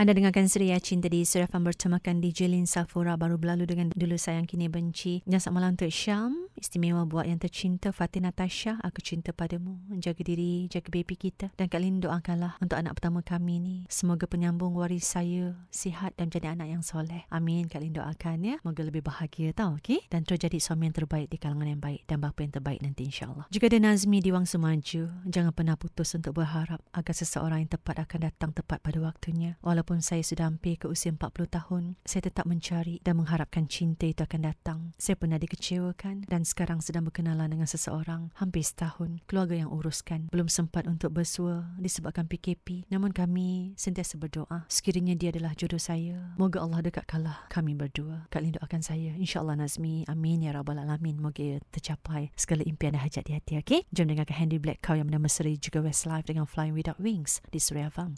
Anda dengarkan Suria Cinta di Suria Fan bertemakan DJ Lin Safura baru berlalu dengan Dulu Sayang Kini Benci. Dan selamat malam untuk Syam. Istimewa buat yang tercinta Fatih Natasha. Aku cinta padamu. Jaga diri, jaga baby kita. Dan Kak Lin doakanlah untuk anak pertama kami ni. Semoga penyambung waris saya sihat dan menjadi anak yang soleh. Amin. Kak Lin doakan ya. Semoga lebih bahagia tau. Okay? Dan terus jadi suami yang terbaik di kalangan yang baik. Dan bapa yang terbaik nanti insyaAllah. Juga ada Nazmi di Wang Semaju. Jangan pernah putus untuk berharap agar seseorang yang tepat akan datang tepat pada waktunya. Walau Walaupun saya sudah hampir ke usia 40 tahun, saya tetap mencari dan mengharapkan cinta itu akan datang. Saya pernah dikecewakan dan sekarang sedang berkenalan dengan seseorang hampir setahun. Keluarga yang uruskan. Belum sempat untuk bersua disebabkan PKP. Namun kami sentiasa berdoa. Sekiranya dia adalah jodoh saya, moga Allah dekatkanlah kami berdua. Kak Lin doakan saya. InsyaAllah Nazmi. Amin ya Rabbal Alamin. Moga tercapai segala impian dan hajat di hati. Okay? Jom dengarkan Handy Black Cow yang bernama Seri juga Westlife dengan Flying Without Wings di Surya Farm.